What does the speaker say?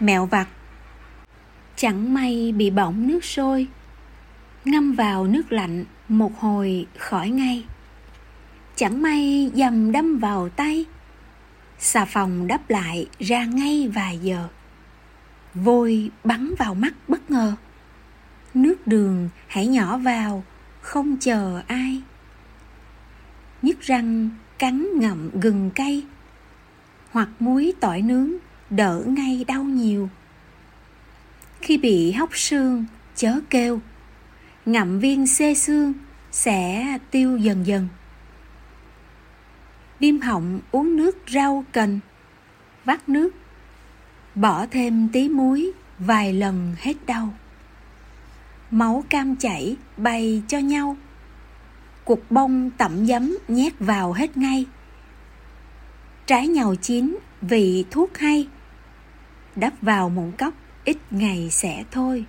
Mẹo vặt. Chẳng may bị bỏng nước sôi, Ngâm vào nước lạnh một hồi khỏi ngay. Chẳng may dầm đâm vào tay, Xà phòng đắp lại ra ngay vài giờ. Vôi bắn vào mắt bất ngờ. Nước đường hãy nhỏ vào, Không chờ ai. Nhức răng cắn ngậm gừng cay, Hoặc muối tỏi nướng đỡ ngay đau nhiều. Khi bị hóc xương chớ kêu. Ngậm viên xê xương, sẽ tiêu dần dần. Viêm họng uống nước rau cần, Vắt nước, Bỏ thêm tí muối, Vài lần hết đau. Máu cam chảy, bày cho nhau. Cục bông tẩm giấm nhét vào hết ngay. Trái nhàu chín, vị thuốc hay. Đắp vào mụn cốc ít ngày sẽ thôi.